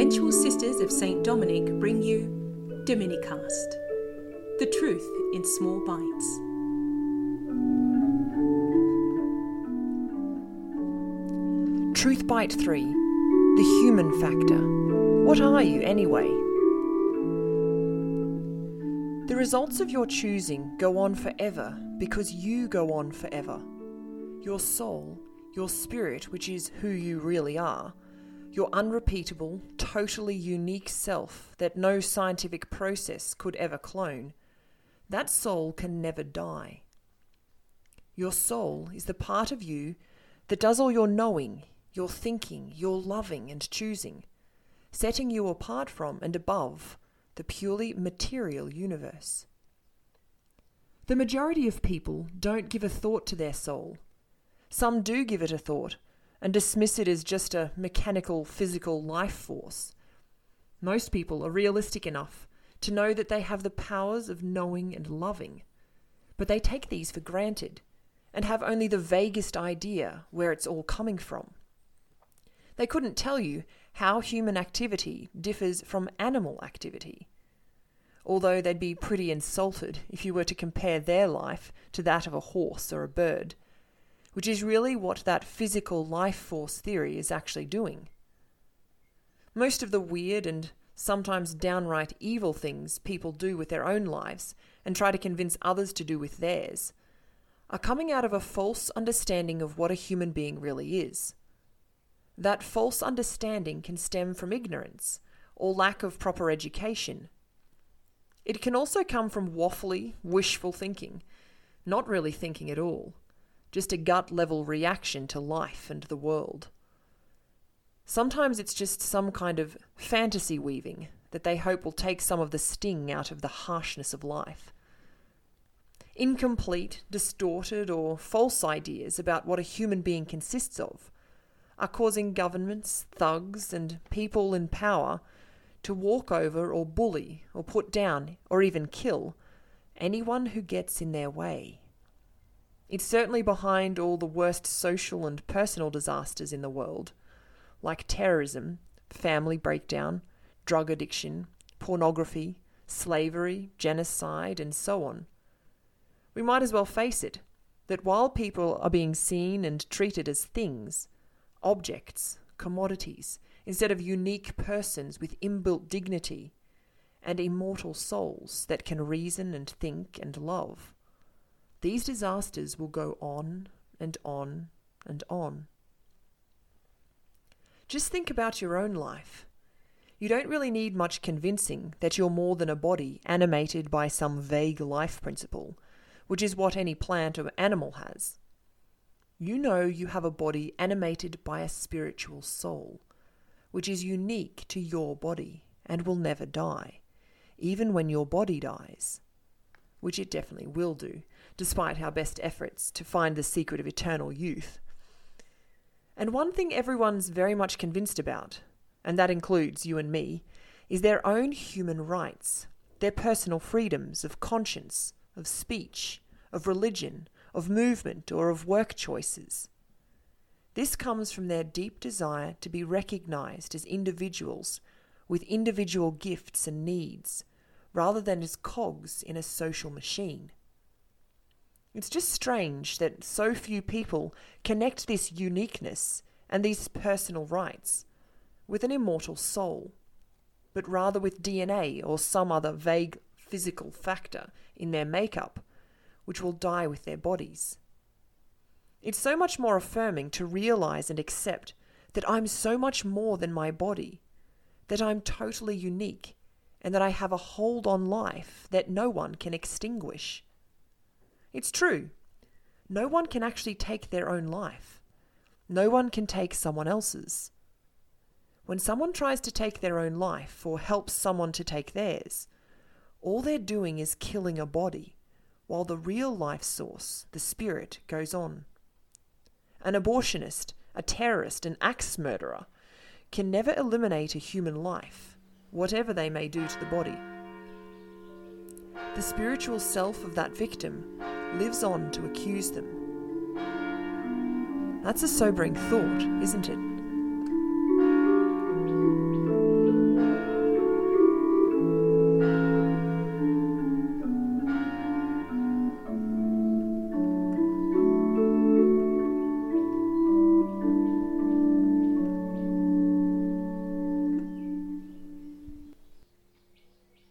Eventual Sisters of St. Dominic bring you Dominicast, the truth in small bites. Truth Bite 3 The Human Factor. What are you anyway? The results of your choosing go on forever because you go on forever. Your soul, your spirit, which is who you really are, your unrepeatable, totally unique self that no scientific process could ever clone, that soul can never die. Your soul is the part of you that does all your knowing, your thinking, your loving and choosing, setting you apart from and above the purely material universe. The majority of people don't give a thought to their soul. Some do give it a thought and dismiss it as just a mechanical, physical life force. Most people are realistic enough to know that they have the powers of knowing and loving, but they take these for granted and have only the vaguest idea where it's all coming from. They couldn't tell you how human activity differs from animal activity, although they'd be pretty insulted if you were to compare their life to that of a horse or a bird which is really what that physical life force theory is actually doing. Most of the weird and sometimes downright evil things people do with their own lives and try to convince others to do with theirs are coming out of a false understanding of what a human being really is. That false understanding can stem from ignorance or lack of proper education. It can also come from waffly, wishful thinking, not really thinking at all just a gut level reaction to life and the world. Sometimes it's just some kind of fantasy weaving that they hope will take some of the sting out of the harshness of life. Incomplete, distorted, or false ideas about what a human being consists of are causing governments, thugs, and people in power to walk over or bully or put down or even kill anyone who gets in their way. It's certainly behind all the worst social and personal disasters in the world, like terrorism, family breakdown, drug addiction, pornography, slavery, genocide, and so on. We might as well face it that while people are being seen and treated as things, objects, commodities, instead of unique persons with inbuilt dignity and immortal souls that can reason and think and love, these disasters will go on and on and on. Just think about your own life. You don't really need much convincing that you're more than a body animated by some vague life principle, which is what any plant or animal has. You know you have a body animated by a spiritual soul, which is unique to your body and will never die, even when your body dies, which it definitely will do despite our best efforts to find the secret of eternal youth. And one thing everyone's very much convinced about, and that includes you and me, is their own human rights, their personal freedoms of conscience, of speech, of religion, of movement, or of work choices. This comes from their deep desire to be recognized as individuals with individual gifts and needs, rather than as cogs in a social machine. It's just strange that so few people connect this uniqueness and these personal rights with an immortal soul, but rather with DNA or some other vague physical factor in their makeup, which will die with their bodies. It's so much more affirming to realize and accept that I'm so much more than my body, that I'm totally unique, and that I have a hold on life that no one can extinguish. It's true. No one can actually take their own life. No one can take someone else's. When someone tries to take their own life or helps someone to take theirs, all they're doing is killing a body, while the real life source, the spirit, goes on. An abortionist, a terrorist, an axe murderer can never eliminate a human life, whatever they may do to the body. The spiritual self of that victim lives on to accuse them. That's a sobering thought, isn't it?